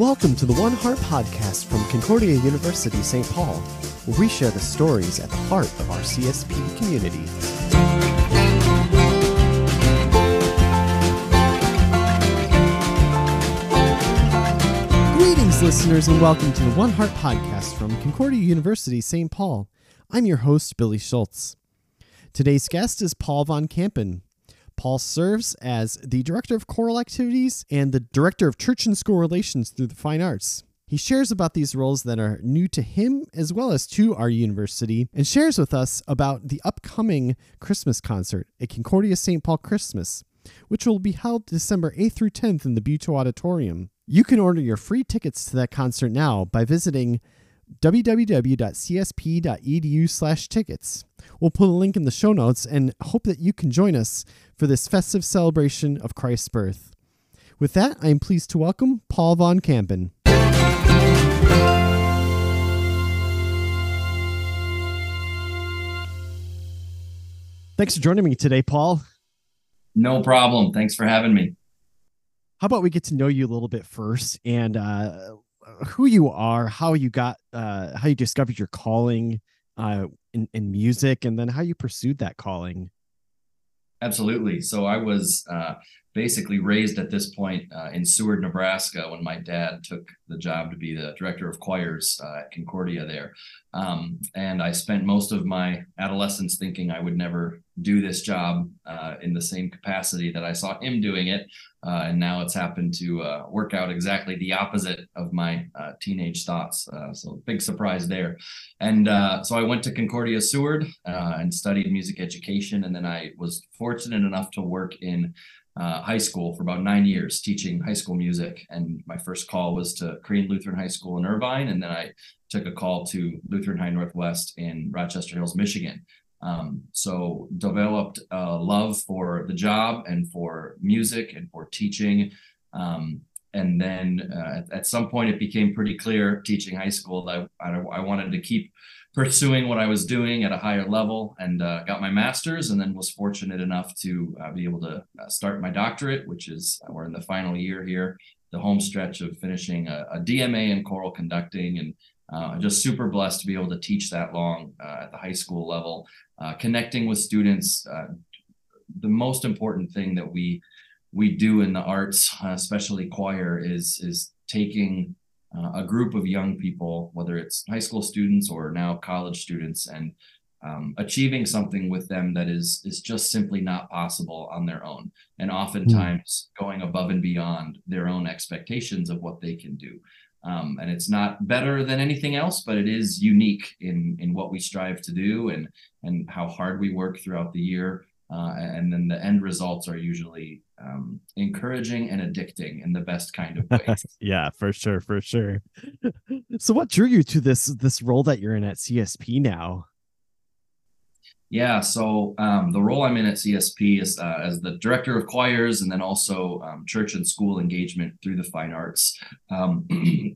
Welcome to the One Heart podcast from Concordia University, St. Paul, where we share the stories at the heart of our CSP community. Greetings, listeners, and welcome to the One Heart podcast from Concordia University, St. Paul. I'm your host, Billy Schultz. Today's guest is Paul Von Kampen. Paul serves as the Director of Choral Activities and the Director of Church and School Relations through the Fine Arts. He shares about these roles that are new to him as well as to our university and shares with us about the upcoming Christmas concert at Concordia St. Paul Christmas, which will be held December 8th through 10th in the Buetow Auditorium. You can order your free tickets to that concert now by visiting www.csp.edu/tickets. We'll put a link in the show notes and hope that you can join us for this festive celebration of Christ's birth. With that, I am pleased to welcome Paul Von Kampen. Thanks for joining me today, Paul. No problem. Thanks for having me. How about we get to know you a little bit first and uh, who you are, how you got, uh, how you discovered your calling uh, in, in music, and then how you pursued that calling? Absolutely. So I was uh, basically raised at this point uh, in Seward, Nebraska, when my dad took the job to be the director of choirs uh, at Concordia there. Um, and I spent most of my adolescence thinking I would never do this job uh, in the same capacity that I saw him doing it. Uh, and now it's happened to uh, work out exactly the opposite of my uh, teenage thoughts. Uh, so big surprise there. And uh, so I went to Concordia Seward and studied music education. And then I was fortunate enough to work in high school for about nine years teaching high school music. And my first call was to Crean Lutheran High School in Irvine. And then I took a call to Lutheran High Northwest in Rochester Hills, Michigan. Um, so developed a love for the job and for music and for teaching. Um, and then uh, at, some point, it became pretty clear teaching high school that I, I, wanted to keep pursuing what I was doing at a higher level and uh, got my master's and then was fortunate enough to uh, be able to uh, start my doctorate, which is uh, we're in the final year here, the home stretch of finishing a, a DMA in choral conducting and uh, just super blessed to be able to teach that long uh, at the high school level, connecting with students. the most important thing that we we do in the arts, especially choir, is is taking uh, a group of young people, whether it's high school students or now college students, and um, achieving something with them that is is just simply not possible on their own, and oftentimes mm. going above and beyond their own expectations of what they can do. Um, and it's not better than anything else, but it is unique in in what we strive to do and and how hard we work throughout the year. Uh, and then the end results are usually um, encouraging and addicting in the best kind of ways. yeah, for sure, for sure. so, what drew you to this this role that you're in at CSP now? Yeah, so um, the role I'm in at CSP is uh, as the director of choirs and then also um, church and school engagement through the fine arts. Um,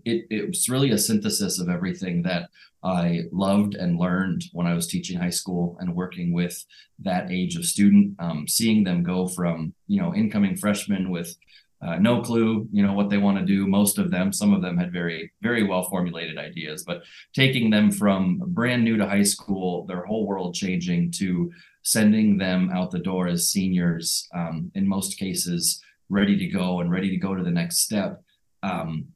it, it was really a synthesis of everything that I loved and learned when I was teaching high school and working with that age of student, um, seeing them go from, you know, incoming freshmen with uh, no clue, you know, what they want to do. Most of them, some of them had very, very well formulated ideas, but taking them from brand new to high school, their whole world changing to sending them out the door as seniors, um, in most cases, ready to go and ready to go to the next step. Um,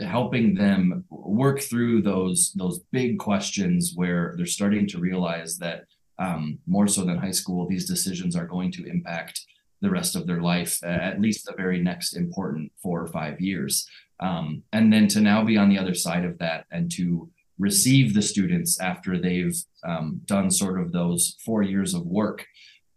helping them work through those those big questions where they're starting to realize that um, more so than high school, these decisions are going to impact the rest of their life, at least the very next important four or five years. Um, and then to now be on the other side of that and to receive the students after they've um, done sort of those four years of work.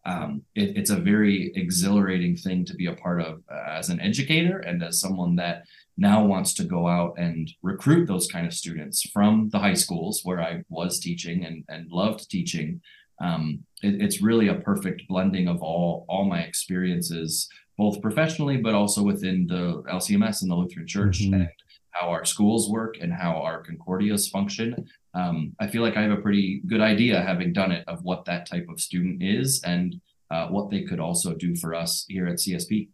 Um, it, it's a very exhilarating thing to be a part of uh, as an educator and as someone that now wants to go out and recruit those kind of students from the high schools where I was teaching and, and loved teaching um, it, it's really a perfect blending of all all my experiences, both professionally but also within the LCMS and the Lutheran Church mm-hmm. and how our schools work and how our Concordias function. Um, I feel like I have a pretty good idea, having done it, of what that type of student is and uh, what they could also do for us here at CSP.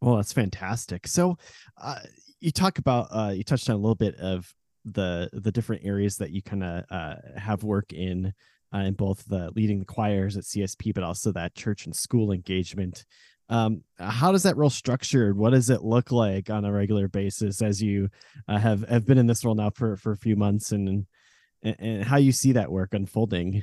Well, that's fantastic. So, uh, you talk about uh, you touched on a little bit of the the different areas that you kind of uh, have work in uh, in both the leading the choirs at CSP, but also that church and school engagement. Um, how does that role structured? What does it look like on a regular basis as you uh, have have been in this role now for for a few months, and and, and how you see that work unfolding?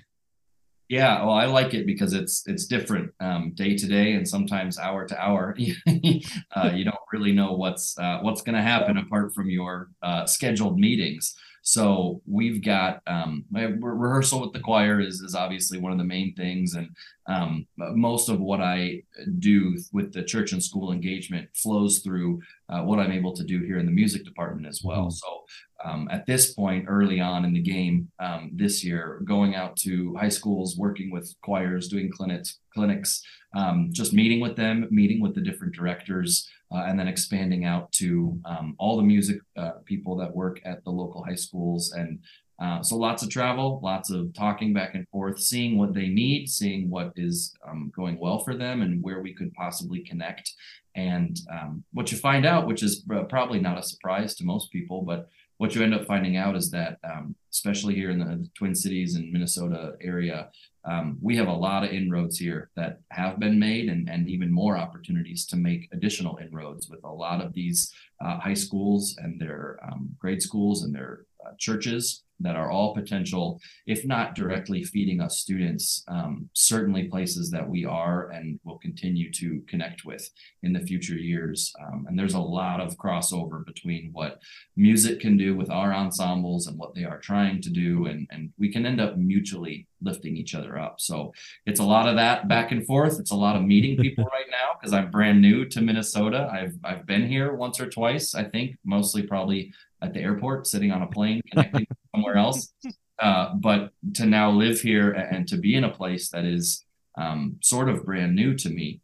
Yeah, well, I like it because it's it's different um, day to day and sometimes hour to hour. uh, you don't really know what's uh, what's going to happen apart from your uh, scheduled meetings. So we've got um, rehearsal with the choir is is obviously one of the main things, and um, most of what I do with the church and school engagement flows through uh, what I'm able to do here in the music department as well. Mm-hmm. So um, at this point, early on in the game um, this year, going out to high schools, working with choirs, doing clinics, clinics, um, just meeting with them, meeting with the different directors, uh, and then expanding out to um, all the music uh, people that work at the local high schools. And uh, so lots of travel, lots of talking back and forth, seeing what they need, seeing what is um, going well for them, and where we could possibly connect. And um, what you find out, which is probably not a surprise to most people, but what you end up finding out is that, um, especially here in the Twin Cities and Minnesota area, um, we have a lot of inroads here that have been made and, and even more opportunities to make additional inroads with a lot of these uh, high schools and their um, grade schools and their churches that are all potential, if not directly feeding us students, um, certainly places that we are and will continue to connect with in the future years. Um, and there's a lot of crossover between what music can do with our ensembles and what they are trying to do. And, and we can end up mutually lifting each other up. So it's a lot of that back and forth. It's a lot of meeting people right now because I'm brand new to Minnesota. I've I've been here once or twice, I think, mostly probably at the airport, sitting on a plane, connecting somewhere else. Uh, but to now live here and to be in a place that is um, sort of brand new to me,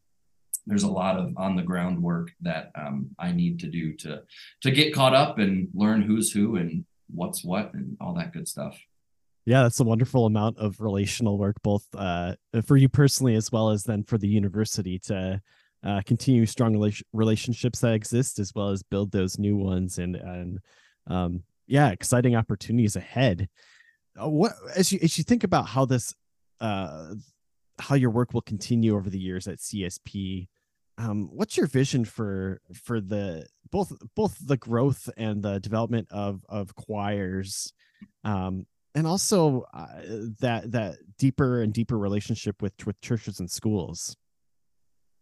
there's a lot of on the ground work that um, I need to do to to get caught up and learn who's who and what's what and all that good stuff. Yeah, that's a wonderful amount of relational work, both uh, for you personally as well as then for the university to uh, continue strong rela- relationships that exist, as well as build those new ones and and um, yeah, exciting opportunities ahead. Uh, what as you as you think about how this uh, how your work will continue over the years at CSP, um, what's your vision for for the both both the growth and the development of of choirs, um, and also uh, that that deeper and deeper relationship with with churches and schools?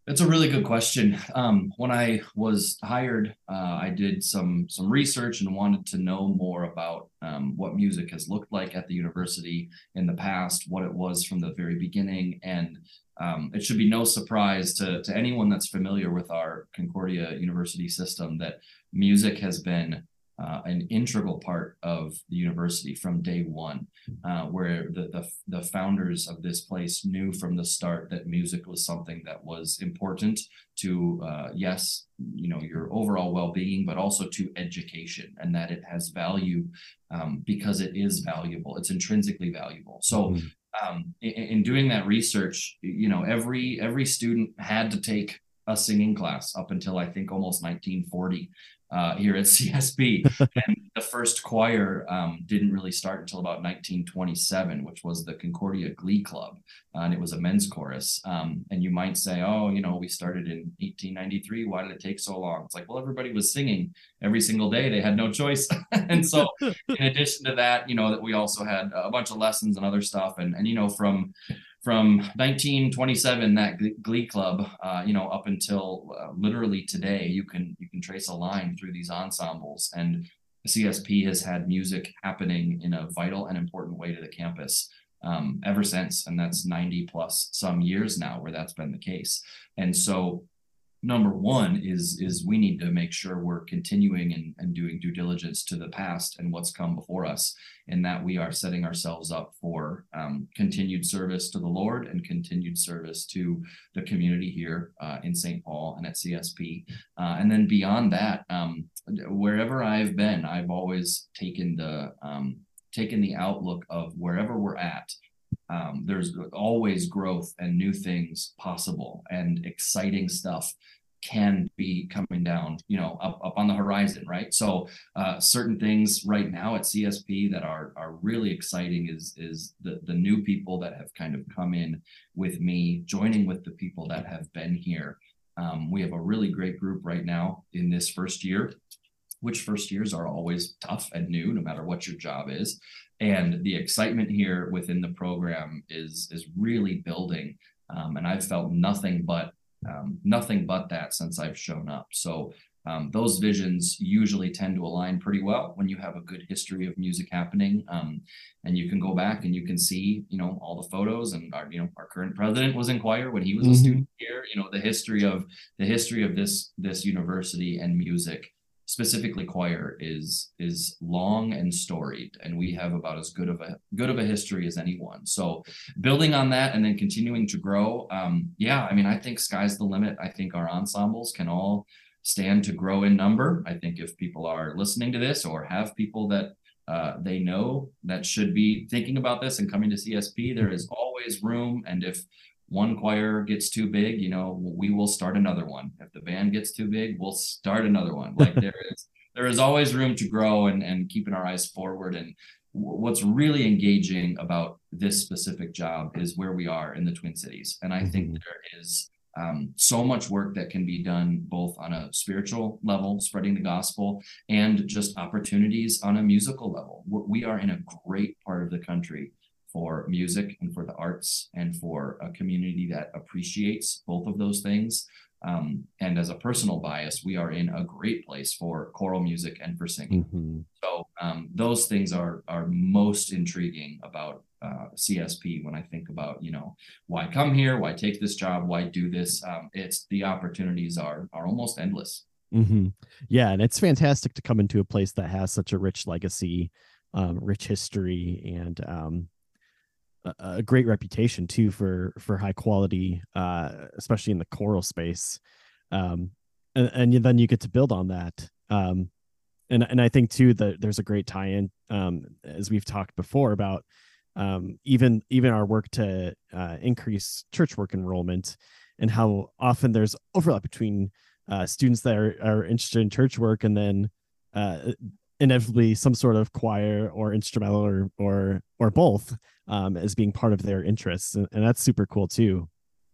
That's a really good question. Um, when I was hired, uh, I did some some research and wanted to know more about um, what music has looked like at the university in the past, what it was from the very beginning, and um, it should be no surprise to to anyone that's familiar with our Concordia University system that music has been uh, an integral part of the university from day one, uh, where the, the, the founders of this place knew from the start that music was something that was important to uh, yes, you know your overall well-being, but also to education, and that it has value um, because it is valuable. It's intrinsically valuable. So. Mm-hmm. Um, in, in doing that research, you know, every every student had to take a singing class up until I think almost 1940 uh, here at CSP. and the first choir um, didn't really start until about 1927, which was the Concordia Glee Club, uh, and it was a men's chorus. Um, and you might say, oh, you know, we started in 1893. Why did it take so long? It's like, well, everybody was singing every single day. They had no choice. and so, in addition to that, you know, that we also had a bunch of lessons and other stuff. And and you know, from from 1927 that glee club uh, you know up until uh, literally today you can you can trace a line through these ensembles. And csp has had music happening in a vital and important way to the campus um, ever since. And that's 90 plus some years now where that's been the case. And so number one is is we need to make sure we're continuing and, and doing due diligence to the past and what's come before us and that we are setting ourselves up for um, continued service to the lord and continued service to the community here uh, in st paul and at csp uh, and then beyond that um, wherever i've been i've always taken the um, taken the outlook of wherever we're at um, there's always growth and new things possible and exciting stuff can be coming down, you know, up, up on the horizon, right? So uh, certain things right now at CSP that are are really exciting is is the the new people that have kind of come in with me, joining with the people that have been here. Um, we have a really great group right now in this first year, which first years are always tough and new, no matter what your job is. And the excitement here within the program is is really building. Um, and I've felt nothing but um, nothing but that since I've shown up. So um, those visions usually tend to align pretty well when you have a good history of music happening. Um, and you can go back and you can see, you know, all the photos and our, you know, our current president was in choir when he was mm-hmm. a student here, you know, the history of the history of this, this university and music specifically choir is is long and storied and we have about as good of a good of a history as anyone. So building on that and then continuing to grow um yeah i mean i think sky's the limit. I think our ensembles can all stand to grow in number. I think if people are listening to this or have people that uh, they know that should be thinking about this and coming to csp there is always room and if one choir gets too big, you know, we will start another one. If the band gets too big, we'll start another one. Like there is there is always room to grow and and keeping our eyes forward. And what's really engaging about this specific job is where we are in the Twin Cities. And I mm-hmm. think there is um, so much work that can be done both on a spiritual level, spreading the gospel, and just opportunities on a musical level. We are in a great part of the country for music and for the arts and for a community that appreciates both of those things. Um, and as a personal bias, we are in a great place for choral music and for singing. Mm-hmm. So um, those things are are most intriguing about uh, CSP when I think about you know why come here, why take this job, why do this. Um, it's the opportunities are are almost endless. Mm-hmm. Yeah, and it's fantastic to come into a place that has such a rich legacy, um, rich history, and um, a great reputation too for for high quality, uh, especially in the choral space. Um, and, and then you get to build on that. Um, and and I think too that there's a great tie-in, um, as we've talked before about um, even even our work to uh, increase church work enrollment, and how often there's overlap between uh, students that are, are interested in church work and then uh, inevitably some sort of choir or instrumental or or or both um, as being part of their interests, and, and that's super cool too.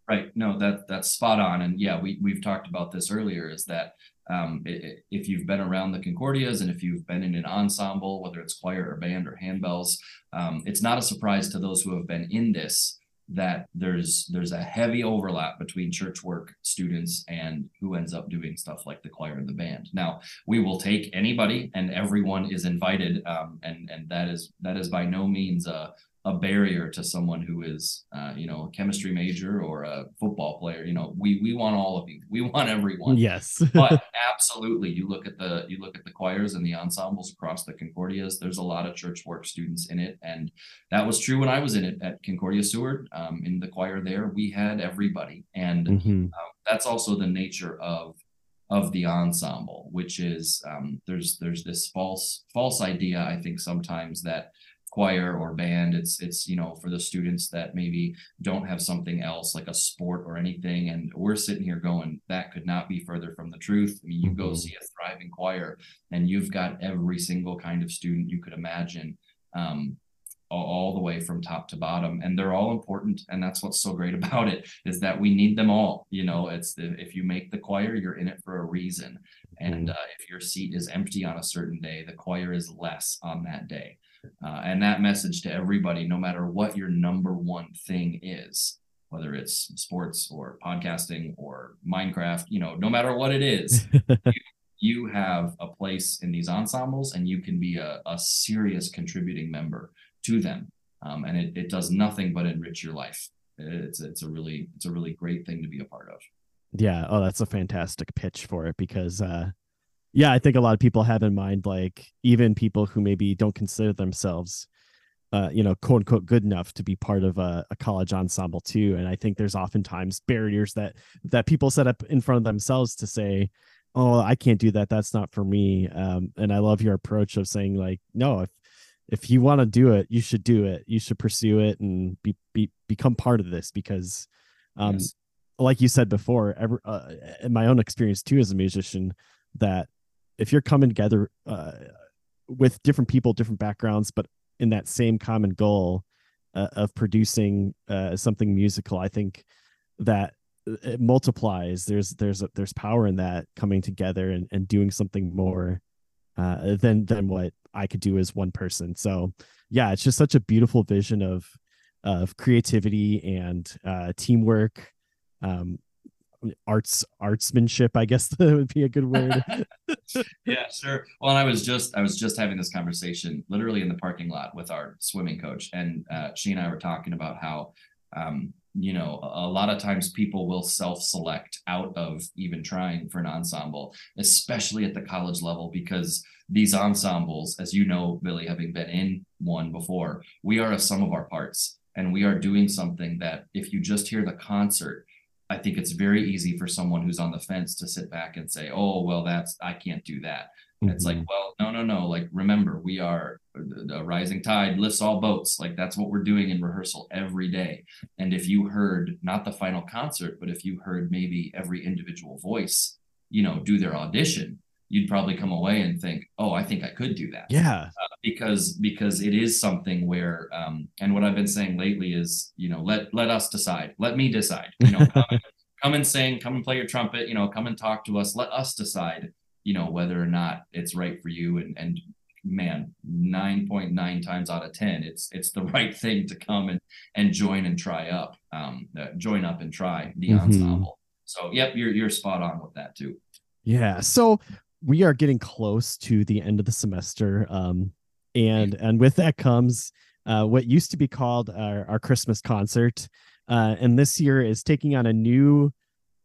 Right. No, that that's spot on. And yeah, we we've talked about this earlier. Is that um, it, if you've been around the Concordias and if you've been in an ensemble, whether it's choir or band or handbells, um, it's not a surprise to those who have been in this that there's there's a heavy overlap between church work students and who ends up doing stuff like the choir and the band. Now we will take anybody and everyone is invited, um, and and that is that is by no means a a barrier to someone who is uh, you know a chemistry major or a football player you know we we want all of you. We want everyone. Yes. But absolutely you look at the you look at the choirs and the ensembles across the concordias there's a lot of church work students in it. And that was true when i was in it at concordia seward um, in the choir there. We had everybody. And mm-hmm. uh, that's also the nature of of the ensemble which is um, there's there's this false false idea i think sometimes that choir or band it's it's you know for the students that maybe don't have something else like a sport or anything and we're sitting here going that could not be further from the truth i mean you go mm-hmm. see a thriving choir and you've got every single kind of student you could imagine um, all the way from top to bottom and they're all important and that's what's so great about it is that we need them all you know it's the, if you make the choir you're in it for a reason and mm-hmm. uh, if your seat is empty on a certain day the choir is less on that day uh, and that message to everybody, no matter what your number one thing is, whether it's sports or podcasting or Minecraft, you know, no matter what it is, you, you, have a place in these ensembles and you can be a, a serious contributing member to them. Um, and it, it does nothing but enrich your life. It's, it's a really, it's a really great thing to be a part of. Yeah. Oh, that's a fantastic pitch for it because, uh, yeah, I think a lot of people have in mind, like even people who maybe don't consider themselves, uh, you know, quote unquote, good enough to be part of a, a, college ensemble too. And I think there's oftentimes barriers that that people set up in front of themselves to say, "Oh, I can't do that. That's not for me." Um, and I love your approach of saying, like, no, if if you want to do it, you should do it. You should pursue it and be, be become part of this because um, yes like you said before, ever uh, in my own experience too as a musician, that if you're coming together uh, with different people, different backgrounds, but in that same common goal uh, of producing uh, something musical, I think that it multiplies. There's there's there's power in that coming together and, and doing something more uh, than than what I could do as one person. So yeah, it's just such a beautiful vision of of creativity and uh, teamwork um, arts artsmanship i guess that would be a good word. Yeah sure. Well i was just i was just having this conversation literally in the parking lot with our swimming coach and uh, she and i were talking about how um, you know a lot of times people will self-select out of even trying for an ensemble especially at the college level because these ensembles as you know billy having been in one before we are a sum of our parts and we are doing something that if you just hear the concert I think it's very easy for someone who's on the fence to sit back and say, "Oh, well, that's I can't do that." Mm-hmm. It's like, mm-hmm. well, no, no, no. Like, remember, we are the rising tide lifts all boats. Like that's what we're doing in rehearsal every day. And if you heard not the final concert, but if you heard maybe every individual voice, you know, do their audition, you'd probably come away and think, "Oh, I think I could do that." Yeah, uh, because because it is something where, um, and what I've been saying lately is, you know, let let us decide, let me decide. You know, come, and, come and sing, come and play your trumpet. You know, come and talk to us. Let us decide. You know whether or not it's right for you, and and man, nine point nine times out of ten, it's it's the right thing to come and and join and try up, um, uh, join up and try the mm-hmm. ensemble. So, yep, you're you're spot on with that too. Yeah. So we are getting close to the end of the semester um, and and with that comes uh, what used to be called our, our christmas concert uh, and this year is taking on a new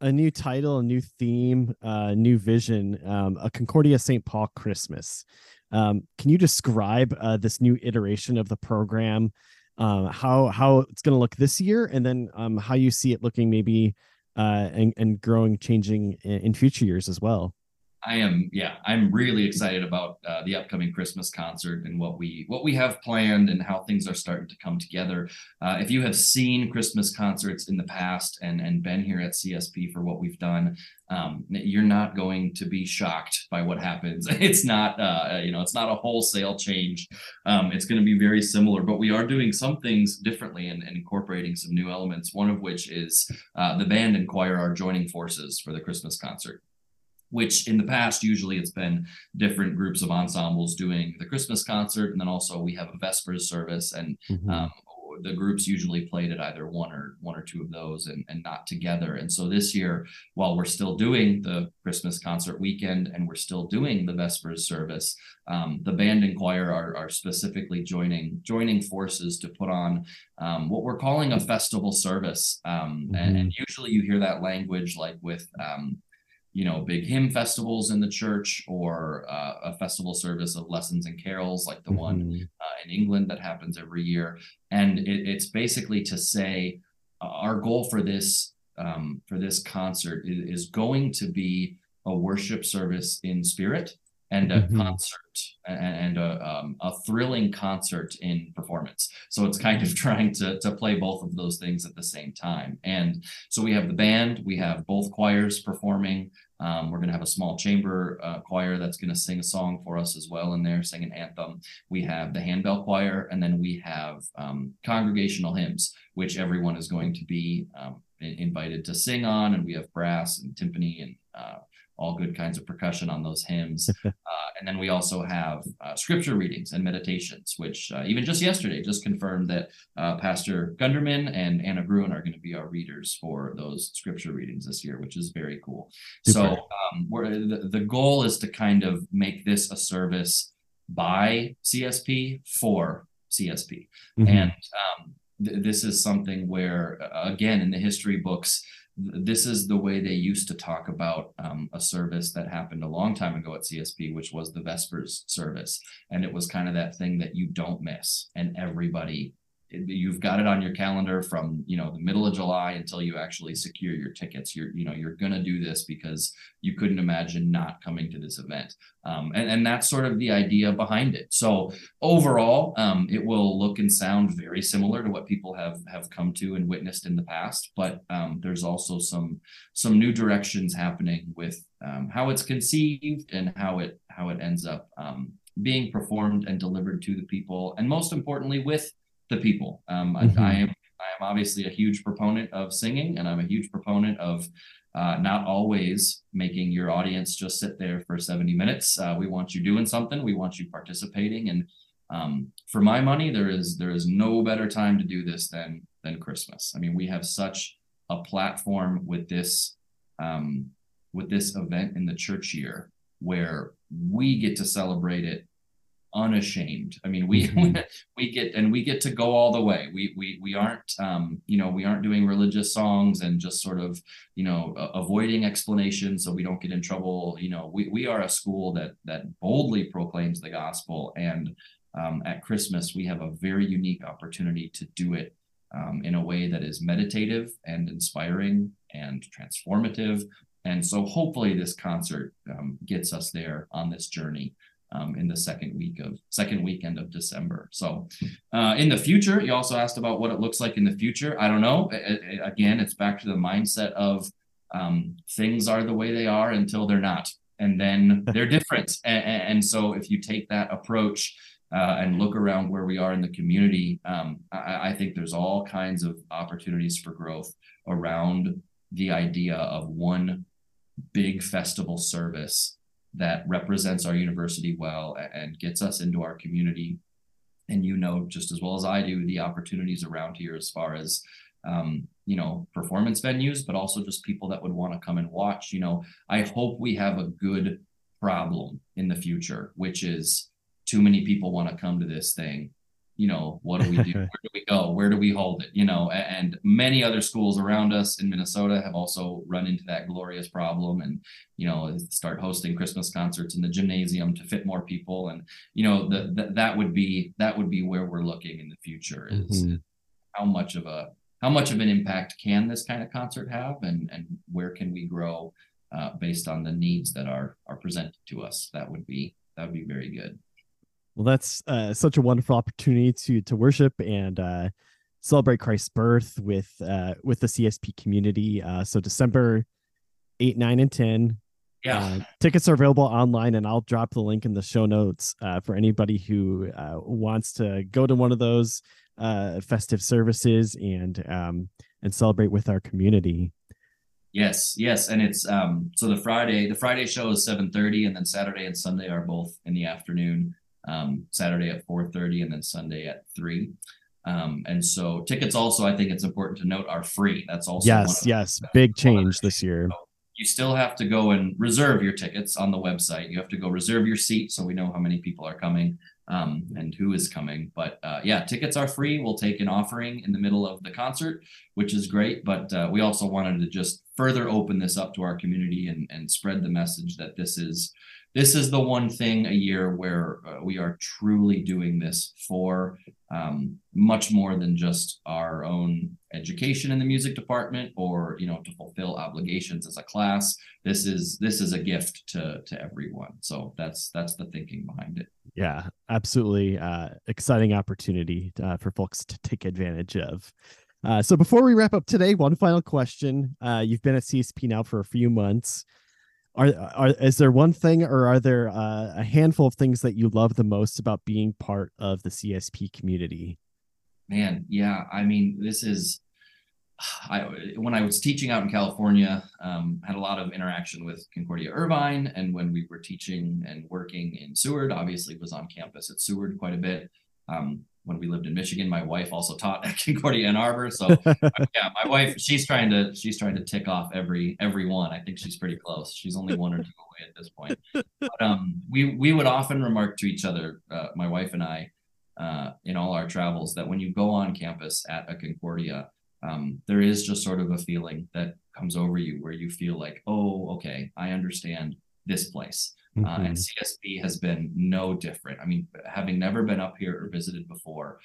a new title a new theme uh, new vision um, a concordia st paul christmas. Um, can you describe uh, this new iteration of the program? Uh, how how it's going to look this year and then um, how you see it looking maybe uh, and, and growing changing in, in future years as well I am, yeah, I'm really excited about uh, the upcoming Christmas concert and what we what we have planned and how things are starting to come together. Uh, if you have seen Christmas concerts in the past and and been here at CSP for what we've done, um, you're not going to be shocked by what happens. It's not, uh, you know, it's not a wholesale change. Um, it's going to be very similar, but we are doing some things differently and, and incorporating some new elements. One of which is uh, the band and choir are joining forces for the Christmas concert which in the past usually it's been different groups of ensembles doing the christmas concert and then also we have a vespers service and mm-hmm. um, the groups usually played at either one or one or two of those and, and not together and so this year while we're still doing the christmas concert weekend and we're still doing the vespers service um, the band and choir are, are specifically joining joining forces to put on um, what we're calling a festival service um, mm-hmm. and, and, usually you hear that language like with um, you know, big hymn festivals in the church or uh, a festival service of lessons and carols like the mm-hmm. one uh, in England that happens every year. And it, it's basically to say uh, our goal for this um, for this concert is, is, going to be a worship service in spirit and a mm-hmm. concert and a, um, a thrilling concert in performance. So it's kind of trying to, to play both of those things at the same time. And so we have the band, we have both choirs performing. Um, we're going to have a small chamber uh, choir that's going to sing a song for us as well in there, sing an anthem. We have the handbell choir, and then we have um, congregational hymns, which everyone is going to be um, invited to sing on. And we have brass and timpani and uh, all good kinds of percussion on those hymns. uh, and then we also have uh, scripture readings and meditations, which uh, even just yesterday just confirmed that uh, Pastor Gunderman and Anna Gruen are going to be our readers for those scripture readings this year, which is very cool. Super. So um, the, the goal is to kind of make this a service by CSP for CSP. Mm-hmm. And um, th- this is something where, again, in the history books, this is the way they used to talk about um, a service that happened a long time ago at CSP, which was the Vespers service. And it was kind of that thing that you don't miss. And everybody you've got it on your calendar from you know the middle of July until you actually secure your tickets. You're you know you're gonna do this because you couldn't imagine not coming to this event, um, and and that's sort of the idea behind it. So overall, um, it will look and sound very similar to what people have have come to and witnessed in the past, but um, there's also some some new directions happening with um, how it's conceived and how it how it ends up um, being performed and delivered to the people, and most importantly with the people. Um, mm-hmm. I, I, am I am obviously a huge proponent of singing, and I'm a huge proponent of uh, not always making your audience just sit there for 70 minutes. Uh, we want you doing something. We want you participating, and um, for my money, there is there is no better time to do this than than Christmas. I mean, we have such a platform with this um, with this event in the church year where we get to celebrate it unashamed. I mean, we mm-hmm. we get and we get to go all the way. We we we aren't um, you know we aren't doing religious songs and just sort of you know uh, avoiding explanations so we don't get in trouble. You know, we we are a school that that boldly proclaims the gospel and um, at Christmas we have a very unique opportunity to do it um, in a way that is meditative and inspiring and transformative. And so hopefully this concert um, gets us there on this journey um, in the second week of second weekend of December. So, uh, in the future, you also asked about what it looks like in the future. I don't know. again, it's back to the mindset of um, things are the way they are until they're not, and then they're different. And, and, so, if you take that approach uh, and look around where we are in the community, um, I, I think there's all kinds of opportunities for growth around the idea of one big festival service that represents our university well and gets us into our community. And you know just as well as I do the opportunities around here as far as um, you know performance venues, but also just people that would want to come and watch. You know, I hope we have a good problem in the future, which is too many people want to come to this thing you know, what do we do? Where do we go? Where do we hold it? You know, and many other schools around us in Minnesota have also run into that glorious problem and, you know, start hosting Christmas concerts in the gymnasium to fit more people. And, you know, the, the that would be, that would be where we're looking in the future is mm-hmm. how much of a, how much of an impact can this kind of concert have and, and where can we grow uh, based on the needs that are, are presented to us? That would be, that would be very good. Well, that's uh, such a wonderful opportunity to to worship and uh, celebrate Christ's birth with uh, with the CSP community. Uh, so December eight, nine, and ten. Yeah, uh, tickets are available online, and I'll drop the link in the show notes uh, for anybody who uh, wants to go to one of those uh, festive services and um, and celebrate with our community. Yes, yes, and it's um so the Friday the Friday show is seven thirty, and then Saturday and Sunday are both in the afternoon um, Saturday at 4:30 and then Sunday at three. Um, and so tickets also, I think it's important to note, are free. That's also yes, yes, big change this year. So you still have to go and reserve your tickets on the website. You have to go reserve your seat so we know how many people are coming um, and who is coming. But uh, yeah, tickets are free. We'll take an offering in the middle of the concert, which is great. But uh, we also wanted to just further open this up to our community and, and spread the message that this is this is the one thing a year where uh, we are truly doing this for um, much more than just our own education in the music department or you know to fulfill obligations as a class this is this is a gift to to everyone so that's that's the thinking behind it yeah absolutely uh exciting opportunity uh, for folks to take advantage of. Uh, so before we wrap up today one final question. Uh, you've been at csp now for a few months. Are, are is there one thing or are there uh, a handful of things that you love the most about being part of the CSP community? Man, yeah, I mean, this is I when I was teaching out in California, um, had a lot of interaction with Concordia Irvine, and when we were teaching and working in Seward, obviously was on campus at Seward quite a bit. Um, when we lived in Michigan. My wife also taught at Concordia Ann Arbor. So yeah, my wife, she's trying to she's trying to tick off every every one. I think she's pretty close. She's only one or two away at this point. But um, we we would often remark to each other, uh, my wife and I, uh, in all our travels, that when you go on campus at a Concordia, um, there is just sort of a feeling that comes over you where you feel like, oh, okay, I understand this place. Mm-hmm. Uh, and mm-hmm. Has been no different. I mean, having never been up here or visited before,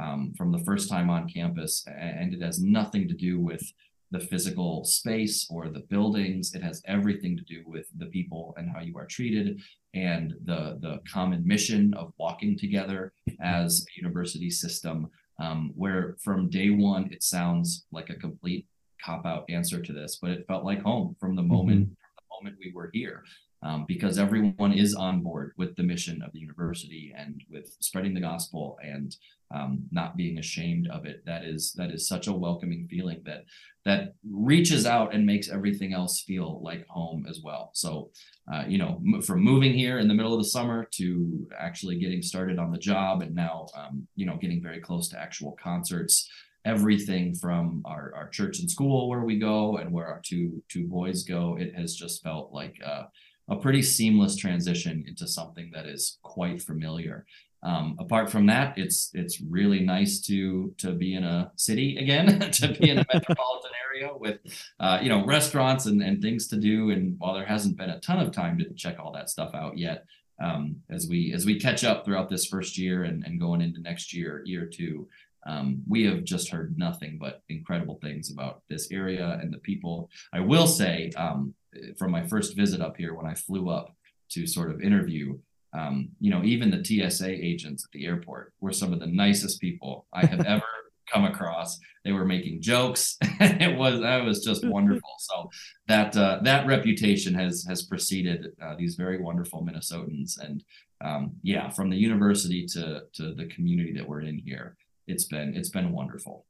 um, from the first time on campus, and it has nothing to do with the physical space or the buildings. It has everything to do with the people and how you are treated and the the common mission of walking together as a university system. Um, where from day one it sounds like a complete cop out answer to this, but it felt like home from the moment mm-hmm. from the moment we were here um, because everyone is on board with the mission of the university and with spreading the gospel and um, not being ashamed of it. That is that is such a welcoming feeling that that reaches out and makes everything else feel like home as well. So, uh, you know, m- from moving here in the middle of the summer to actually getting started on the job and now, um, you know, getting very close to actual concerts everything from our, our church and school where we go and where our two two boys go it has just felt like uh, a pretty seamless transition into something that is quite familiar. Um, apart from that, it's it's really nice to to be in a city again, to be in a metropolitan area with uh, you know restaurants and, and things to do. And while there hasn't been a ton of time to check all that stuff out yet, um, as we as we catch up throughout this first year and, and going into next year, year two, um, we have just heard nothing but incredible things about this area and the people. I will say, um, from my first visit up here when I flew up to sort of interview, um, you know, even the TSA agents at the airport were some of the nicest people I have ever come across. They were making jokes. it was that was just wonderful. So that uh, that reputation has has preceded uh, these very wonderful Minnesotans, and um, yeah, from the university to to the community that we're in here, it's been it's been wonderful.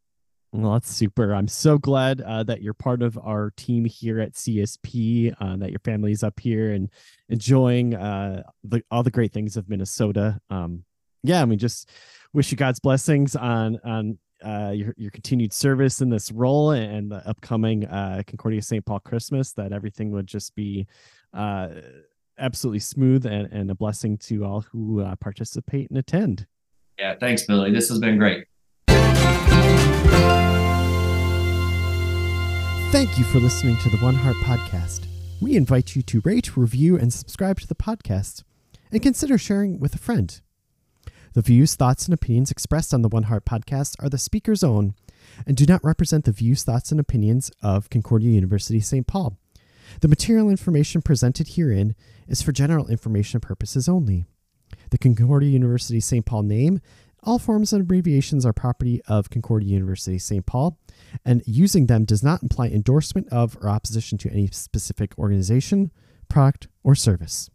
Well, that's super. I'm so glad uh, that you're part of our team here at CSP, uh, that your family's up here and enjoying uh, the, all the great things of Minnesota. Um, yeah, I mean, just wish you God's blessings on on uh, your your continued service in this role and the upcoming uh, Concordia St. Paul Christmas. That everything would just be uh, absolutely smooth and, and a blessing to all who participate and attend. Yeah, thanks, Billy. This has been great. Thank you for listening to the One Heart Podcast. We invite you to rate, review, and subscribe to the podcast, and consider sharing with a friend. The views, thoughts, and opinions expressed on the One Heart Podcast are the speaker's own and do not represent the views, thoughts, and opinions of Concordia University St. Paul. The material information presented herein is for general information purposes only. The Concordia University St. Paul name all forms and abbreviations are property of Concordia University St. Paul, and using them does not imply endorsement of or opposition to any specific organization, product, or service.